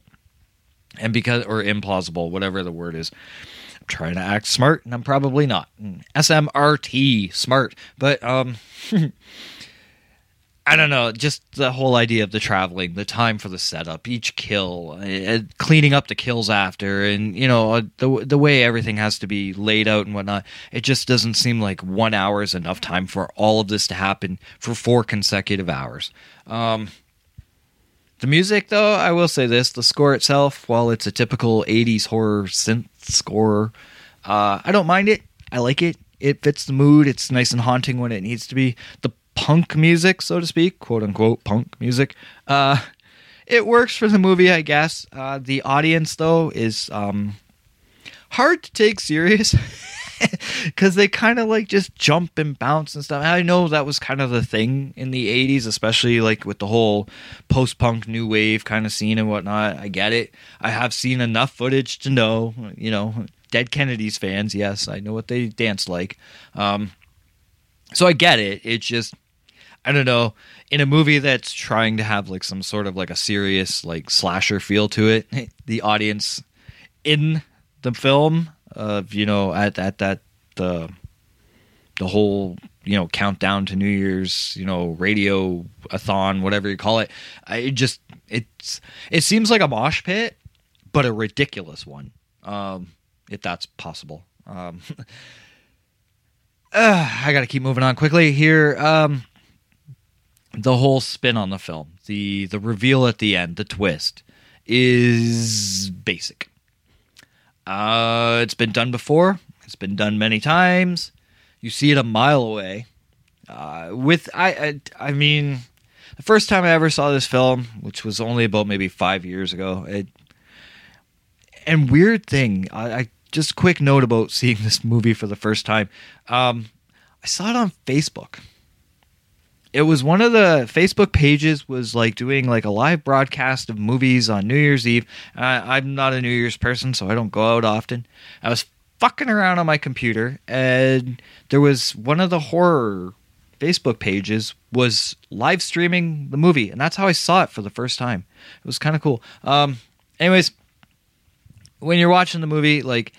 And because, or implausible, whatever the word is. Trying to act smart, and I'm probably not. Mm, SMRT, smart. But um, I don't know. Just the whole idea of the traveling, the time for the setup, each kill, uh, cleaning up the kills after, and you know uh, the the way everything has to be laid out and whatnot. It just doesn't seem like one hour is enough time for all of this to happen for four consecutive hours. Um, the music, though, I will say this: the score itself, while it's a typical '80s horror synth score, uh, I don't mind it. I like it. It fits the mood. It's nice and haunting when it needs to be. The punk music, so to speak, quote unquote punk music. Uh, it works for the movie, I guess. Uh, the audience, though, is um, hard to take serious because they kind of like just jump and bounce and stuff. I know that was kind of the thing in the 80s, especially like with the whole post punk new wave kind of scene and whatnot. I get it. I have seen enough footage to know, you know, Dead Kennedys fans, yes, I know what they dance like. Um, so I get it. It's just I don't know, in a movie that's trying to have like some sort of like a serious like slasher feel to it, the audience in the film of you know at at that the the whole you know countdown to New Year's you know radio a thon whatever you call it, I it just it's it seems like a mosh pit, but a ridiculous one, um, if that's possible. Um, uh, I got to keep moving on quickly here. Um, the whole spin on the film, the the reveal at the end, the twist, is basic. Uh, it's been done before. It's been done many times. You see it a mile away. Uh, with I, I, I mean, the first time I ever saw this film, which was only about maybe five years ago, it, and weird thing, I, I just quick note about seeing this movie for the first time. Um, I saw it on Facebook it was one of the Facebook pages was like doing like a live broadcast of movies on New Year's Eve. I'm not a New Year's person, so I don't go out often. I was fucking around on my computer, and there was one of the horror Facebook pages was live streaming the movie, and that's how I saw it for the first time. It was kind of cool. Um, anyways, when you're watching the movie, like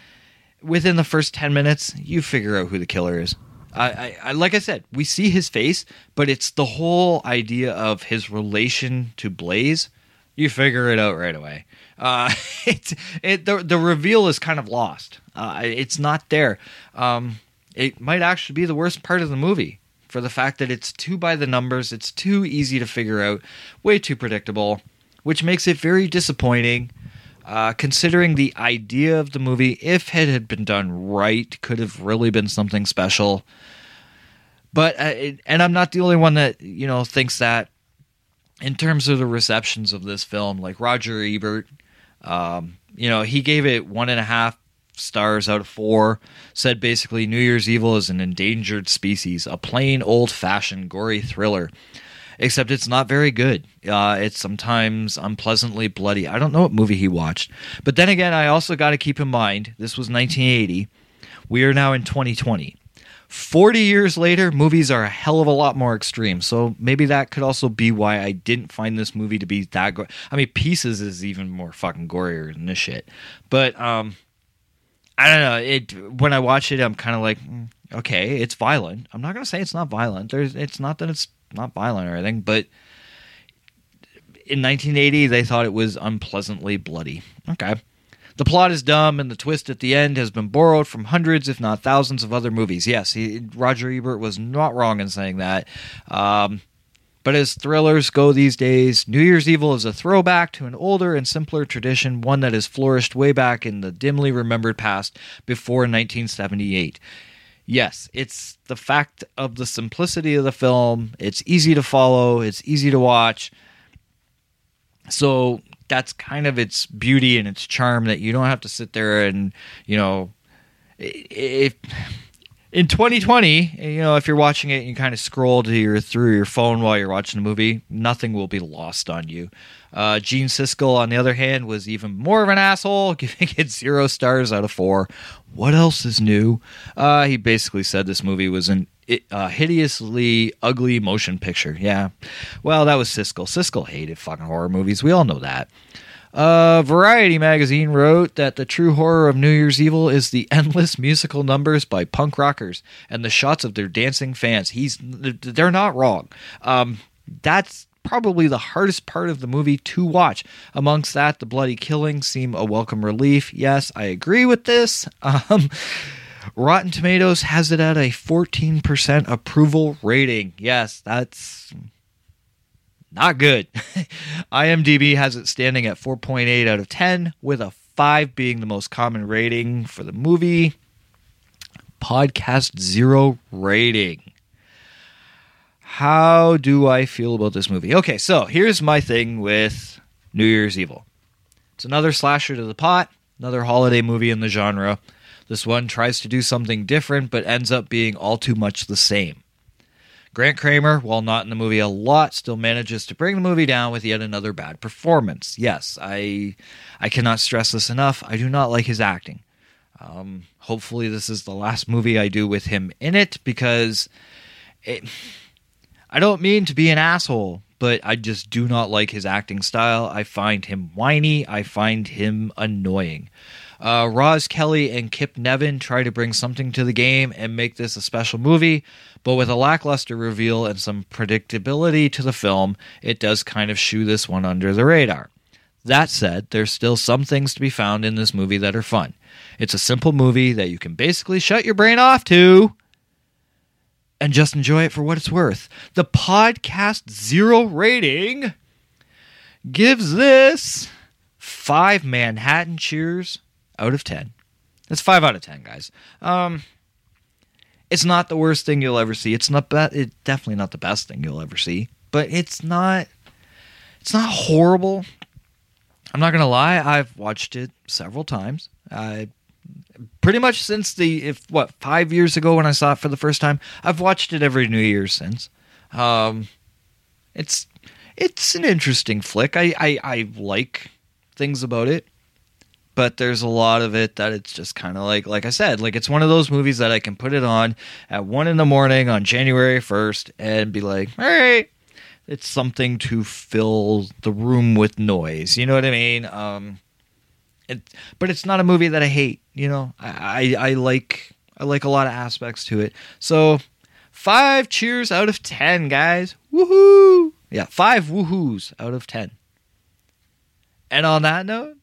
within the first ten minutes, you figure out who the killer is. I, I, like I said, we see his face, but it's the whole idea of his relation to Blaze. You figure it out right away. Uh, it, it the the reveal is kind of lost. Uh, it's not there. Um, it might actually be the worst part of the movie for the fact that it's too by the numbers. It's too easy to figure out, way too predictable, which makes it very disappointing. Uh, considering the idea of the movie, if it had been done right, could have really been something special. But uh, and I'm not the only one that you know thinks that. In terms of the receptions of this film, like Roger Ebert, um, you know, he gave it one and a half stars out of four. Said basically, New Year's Evil is an endangered species, a plain old fashioned gory thriller except it's not very good. Uh, it's sometimes unpleasantly bloody. I don't know what movie he watched. But then again, I also got to keep in mind this was 1980. We are now in 2020. 40 years later, movies are a hell of a lot more extreme. So maybe that could also be why I didn't find this movie to be that go- I mean, Pieces is even more fucking gorier than this shit. But um I don't know, it when I watch it I'm kind of like mm, okay, it's violent. I'm not going to say it's not violent. There's it's not that it's not violent or anything, but in 1980 they thought it was unpleasantly bloody. Okay. The plot is dumb, and the twist at the end has been borrowed from hundreds, if not thousands, of other movies. Yes, he, Roger Ebert was not wrong in saying that. Um, but as thrillers go these days, New Year's Evil is a throwback to an older and simpler tradition, one that has flourished way back in the dimly remembered past before 1978 yes, it's the fact of the simplicity of the film. It's easy to follow, it's easy to watch. So that's kind of its beauty and its charm that you don't have to sit there and, you know, if in 2020, you know, if you're watching it and you kind of scroll to your through your phone while you're watching the movie, nothing will be lost on you. Uh, Gene Siskel, on the other hand, was even more of an asshole, giving it zero stars out of four. What else is new? Uh, he basically said this movie was an uh, hideously ugly motion picture. Yeah. Well, that was Siskel. Siskel hated fucking horror movies. We all know that. Uh, Variety magazine wrote that the true horror of New Year's Evil is the endless musical numbers by punk rockers and the shots of their dancing fans. He's they're not wrong. Um, that's probably the hardest part of the movie to watch. Amongst that, the bloody killings seem a welcome relief. Yes, I agree with this. Um, Rotten Tomatoes has it at a 14% approval rating. Yes, that's not good. IMDb has it standing at 4.8 out of 10, with a 5 being the most common rating for the movie. Podcast zero rating. How do I feel about this movie? Okay, so here's my thing with New Year's Evil. It's another slasher to the pot, another holiday movie in the genre. This one tries to do something different, but ends up being all too much the same. Grant Cramer, while not in the movie a lot, still manages to bring the movie down with yet another bad performance. Yes, I I cannot stress this enough. I do not like his acting. Um, hopefully, this is the last movie I do with him in it because it, I don't mean to be an asshole, but I just do not like his acting style. I find him whiny. I find him annoying. Uh, Roz Kelly and Kip Niven try to bring something to the game and make this a special movie, but with a lackluster reveal and some predictability to the film, it does kind of shoo this one under the radar. That said, there's still some things to be found in this movie that are fun. It's a simple movie that you can basically shut your brain off to and just enjoy it for what it's worth. The podcast zero rating gives this five Manhattan cheers out of 10. That's 5 out of 10, guys. Um, it's not the worst thing you'll ever see. It's not be- it's definitely not the best thing you'll ever see, but it's not it's not horrible. I'm not going to lie, I've watched it several times. I pretty much since the if what, 5 years ago when I saw it for the first time. I've watched it every New Year since. Um it's it's an interesting flick. I I, I like things about it but there's a lot of it that it's just kind of like like i said like it's one of those movies that i can put it on at one in the morning on january 1st and be like all right it's something to fill the room with noise you know what i mean? Um it, but it's not a movie that i hate you know? I, I i like i like a lot of aspects to it. So five cheers out of ten guys. Woohoo! Yeah five woohoos out of ten. And on that note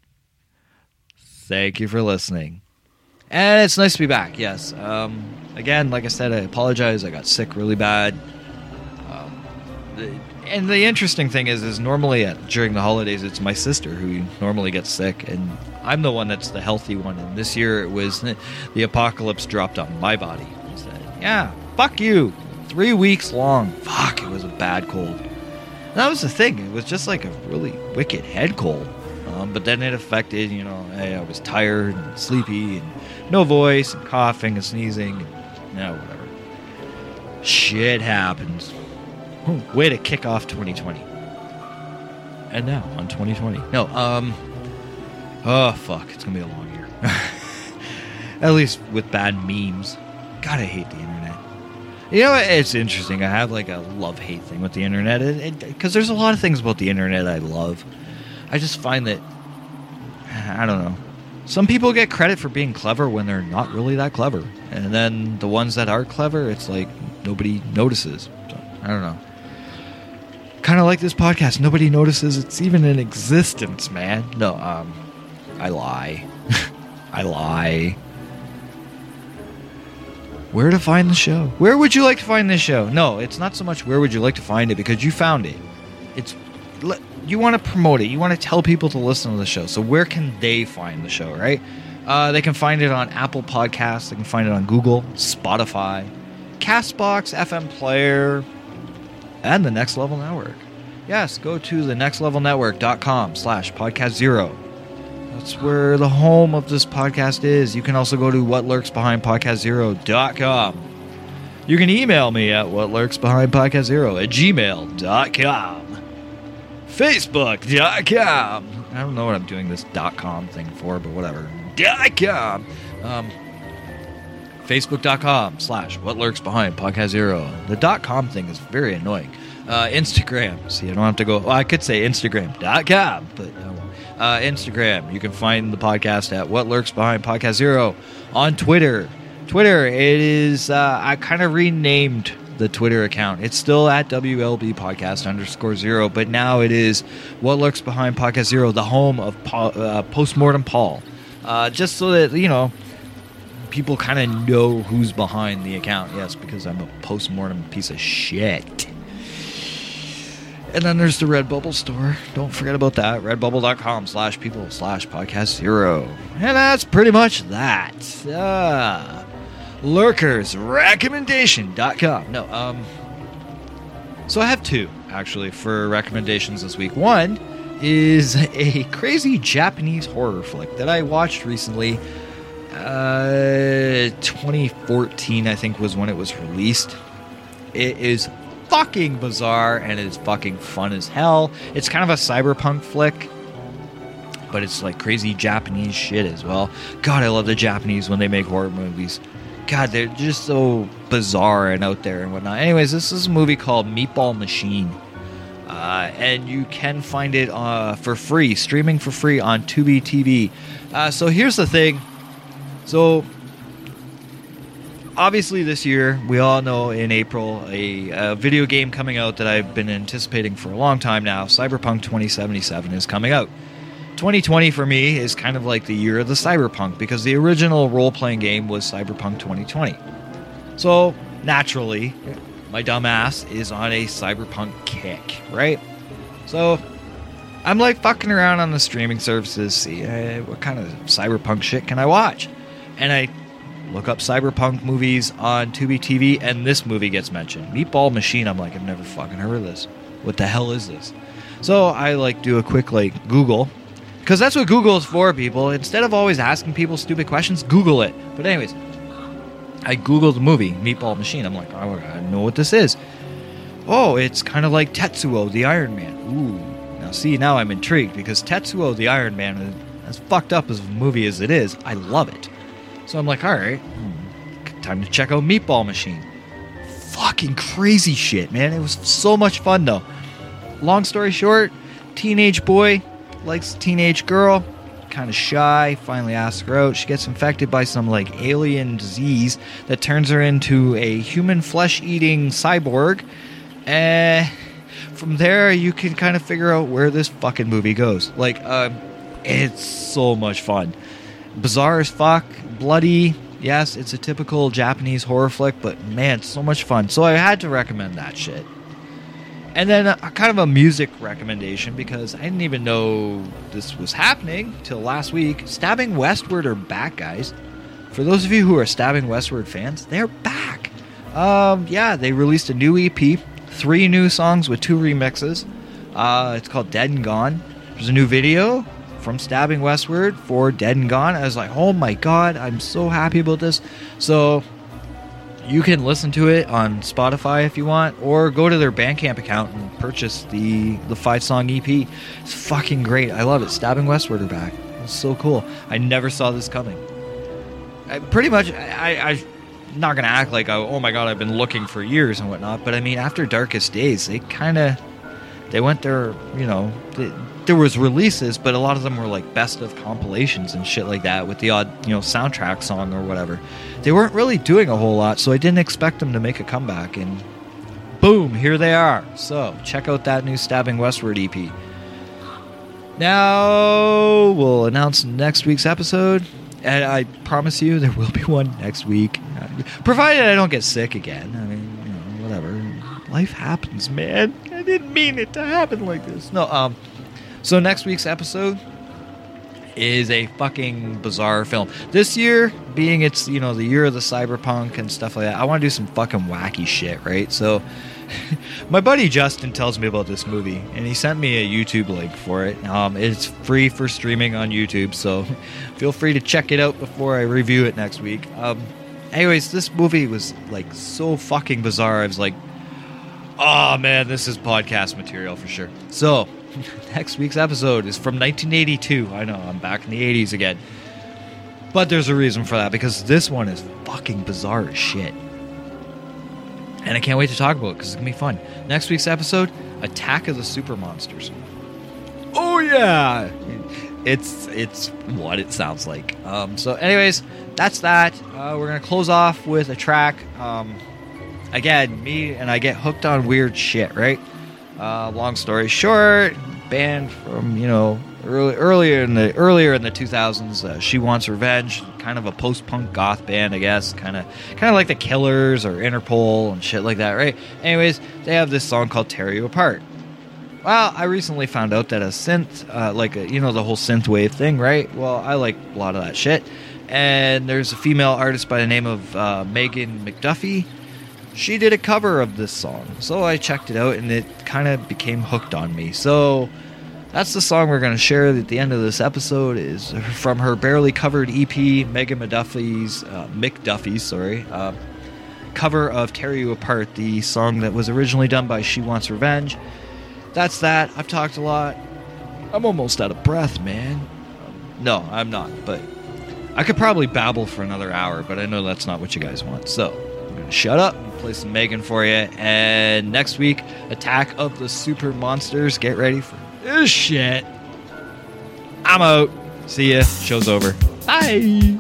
Thank you for listening. And it's nice to be back, yes. Um, again, like I said, I apologize. I got sick really bad. Um, and the interesting thing is, is normally at, during the holidays, it's my sister who normally gets sick, and I'm the one that's the healthy one. And this year, it was the apocalypse dropped on my body. said, "Yeah, fuck you." Three weeks long. Fuck, it was a bad cold. And that was the thing. It was just like a really wicked head cold. Um, but then it affected, you know, I, I was tired and sleepy and no voice and coughing and sneezing. And, you know, whatever. Shit happens. Way to kick off 2020. And now on 2020. No, um. Oh, fuck. It's to be a long year. At least with bad memes. God, I hate the internet. You know, it's interesting. I have like a love hate thing with the internet because there's a lot of things about the internet I love. I just find that I don't know. Some people get credit for being clever when they're not really that clever, and then the ones that are clever, it's like nobody notices. So, I don't know. Kind of like this podcast, nobody notices it's even in existence, man. No, um, I lie. I lie. Where to find the show? Where would you like to find this show? No, it's not so much where would you like to find it because you found it. It's you want to promote it. You want to tell people to listen to the show. So where can they find the show, right? Uh, they can find it on Apple Podcasts. They can find it on Google, Spotify, Castbox, FM Player, and the Next Level Network. Yes, go to the nextlevelnetwork.com slash podcast zero. That's where the home of this podcast is. You can also go to what lurks behind whatlurksbehindpodcastzero.com. You can email me at whatlurksbehindpodcastzero at gmail.com. Facebook.com. I don't know what I'm doing this .com thing for, but whatever. .com. Um, Facebook.com slash what lurks behind podcast zero. The .com thing is very annoying. Uh, Instagram. See, I don't have to go. Well, I could say Instagram.com, but. Uh, Instagram. You can find the podcast at What Lurks Behind Podcast Zero. On Twitter. Twitter, it is, uh, I kind of renamed the Twitter account. It's still at WLB Podcast underscore zero, but now it is What Lurks Behind Podcast Zero, the home of Paul, uh, Postmortem Paul. Uh, just so that, you know, people kind of know who's behind the account. Yes, because I'm a postmortem piece of shit. And then there's the Redbubble store. Don't forget about that. Redbubble.com slash people slash podcast zero. And that's pretty much that. Uh, lurkersrecommendation.com. No, um. So I have two, actually, for recommendations this week. One is a crazy Japanese horror flick that I watched recently. Uh, 2014, I think, was when it was released. It is fucking bizarre and it's fucking fun as hell. It's kind of a cyberpunk flick, but it's like crazy Japanese shit as well. God, I love the Japanese when they make horror movies. God, they're just so bizarre and out there and whatnot. Anyways, this is a movie called Meatball Machine. Uh, and you can find it uh, for free, streaming for free on Tubi TV. Uh, so here's the thing. So obviously this year we all know in april a, a, video game coming out that i've been anticipating for a long time now cyberpunk 2077 is coming out 2020 for me is kind of like the year of the cyberpunk because the original role-playing game was cyberpunk 2020 so naturally my dumb ass is on a cyberpunk kick right so i'm like fucking around on the streaming services see uh, what kind of cyberpunk shit can i watch and i look up cyberpunk movies on Tubi TV, and this movie gets mentioned. Meatball Machine. I'm like, I've never fucking heard of this. What the hell is this? So I like do a quick like Google, because that's what Google is for, people. Instead of always asking people stupid questions, Google it. But anyways, I googled the movie Meatball Machine. I'm like, oh, I know what this is. Oh, it's kind of like Tetsuo the Iron Man. Ooh. Now see, now I'm intrigued because Tetsuo the Iron Man, as fucked up as a movie as it is, I love it. So I'm like, all right, hmm, time to check out Meatball Machine. Fucking crazy shit, man. It was so much fun, though. Long story short, teenage boy likes teenage girl, kind of shy, finally asks her out. She gets infected by some like alien disease that turns her into a human flesh eating cyborg. And from there, you can kind of figure out where this fucking movie goes. Like, uh, it's so much fun. Bizarre as fuck, bloody. Yes, it's a typical Japanese horror flick, but man, so much fun. So I had to recommend that shit. And then a, kind of a music recommendation because I didn't even know this was happening till last week. Stabbing Westward are back, guys. For those of you who are Stabbing Westward fans, they're back. Um, yeah, they released a new EP, three new songs with two remixes. Uh, it's called Dead and Gone. There's a new video from Stabbing Westward for Dead and Gone. I was like, oh my god, I'm so happy about this. So you can listen to it on Spotify if you want, or go to their Bandcamp account and purchase the the five song EP. It's fucking great. I love it. Stabbing Westward are back. It's so cool. I never saw this coming. I, pretty much, I, I, I'm not gonna act like oh, oh my god, I've been looking for years and whatnot. But I mean, after Darkest Days, they kind of they went their you know. They, there was releases, but a lot of them were like best of compilations and shit like that with the odd, you know, soundtrack song or whatever. They weren't really doing a whole lot, so I didn't expect them to make a comeback and boom, here they are. So, check out that new Stabbing Westward EP. Now, we'll announce next week's episode, and I promise you there will be one next week. Provided I don't get sick again. I mean, you know, whatever. Life happens, man. I didn't mean it to happen like this. No, um so next week's episode is a fucking bizarre film. This year, being it's you know the year of the cyberpunk and stuff like that, I want to do some fucking wacky shit, right? So, my buddy Justin tells me about this movie, and he sent me a YouTube link for it. Um, it's free for streaming on YouTube, so feel free to check it out before I review it next week. Um, anyways, this movie was like so fucking bizarre. I was like, oh man, this is podcast material for sure. So next week's episode is from 1982. I know, I'm back in the 80s again. But there's a reason for that because this one is fucking bizarre as shit. And I can't wait to talk about it because it's going to be fun. Next week's episode Attack of the Super Monsters. Oh, yeah. It's it's what it sounds like. Um, so, anyways, that's that. Uh, we're gonna close off with a track. Um, again, me and I get hooked on weird shit, right? Uh, long story short, band from you know early, earlier in the earlier in the 2000s. Uh, she wants revenge, kind of a post-punk goth band, I guess, kind of kind of like the Killers or Interpol and shit like that, right? Anyways, they have this song called "Tear You Apart." Well, I recently found out that a synth, uh, like a, you know the whole synth wave thing, right? Well, I like a lot of that shit. And there's a female artist by the name of uh, Megan McDuffie. She did a cover of this song, so I checked it out, and it kind of became hooked on me. So that's the song we're going to share at the end of this episode. Is from her barely covered EP, Megan McDuffie's uh, sorry uh, cover of "Tear You Apart," the song that was originally done by She Wants Revenge that's that. I've talked a lot. I'm almost out of breath, man. Um, no, I'm not, but I could probably babble for another hour, but I know that's not what you guys want. So I'm going to shut up play some Megan for you. And next week, Attack of the Super Monsters. Get ready for this shit. I'm out. See ya. Show's over. Bye.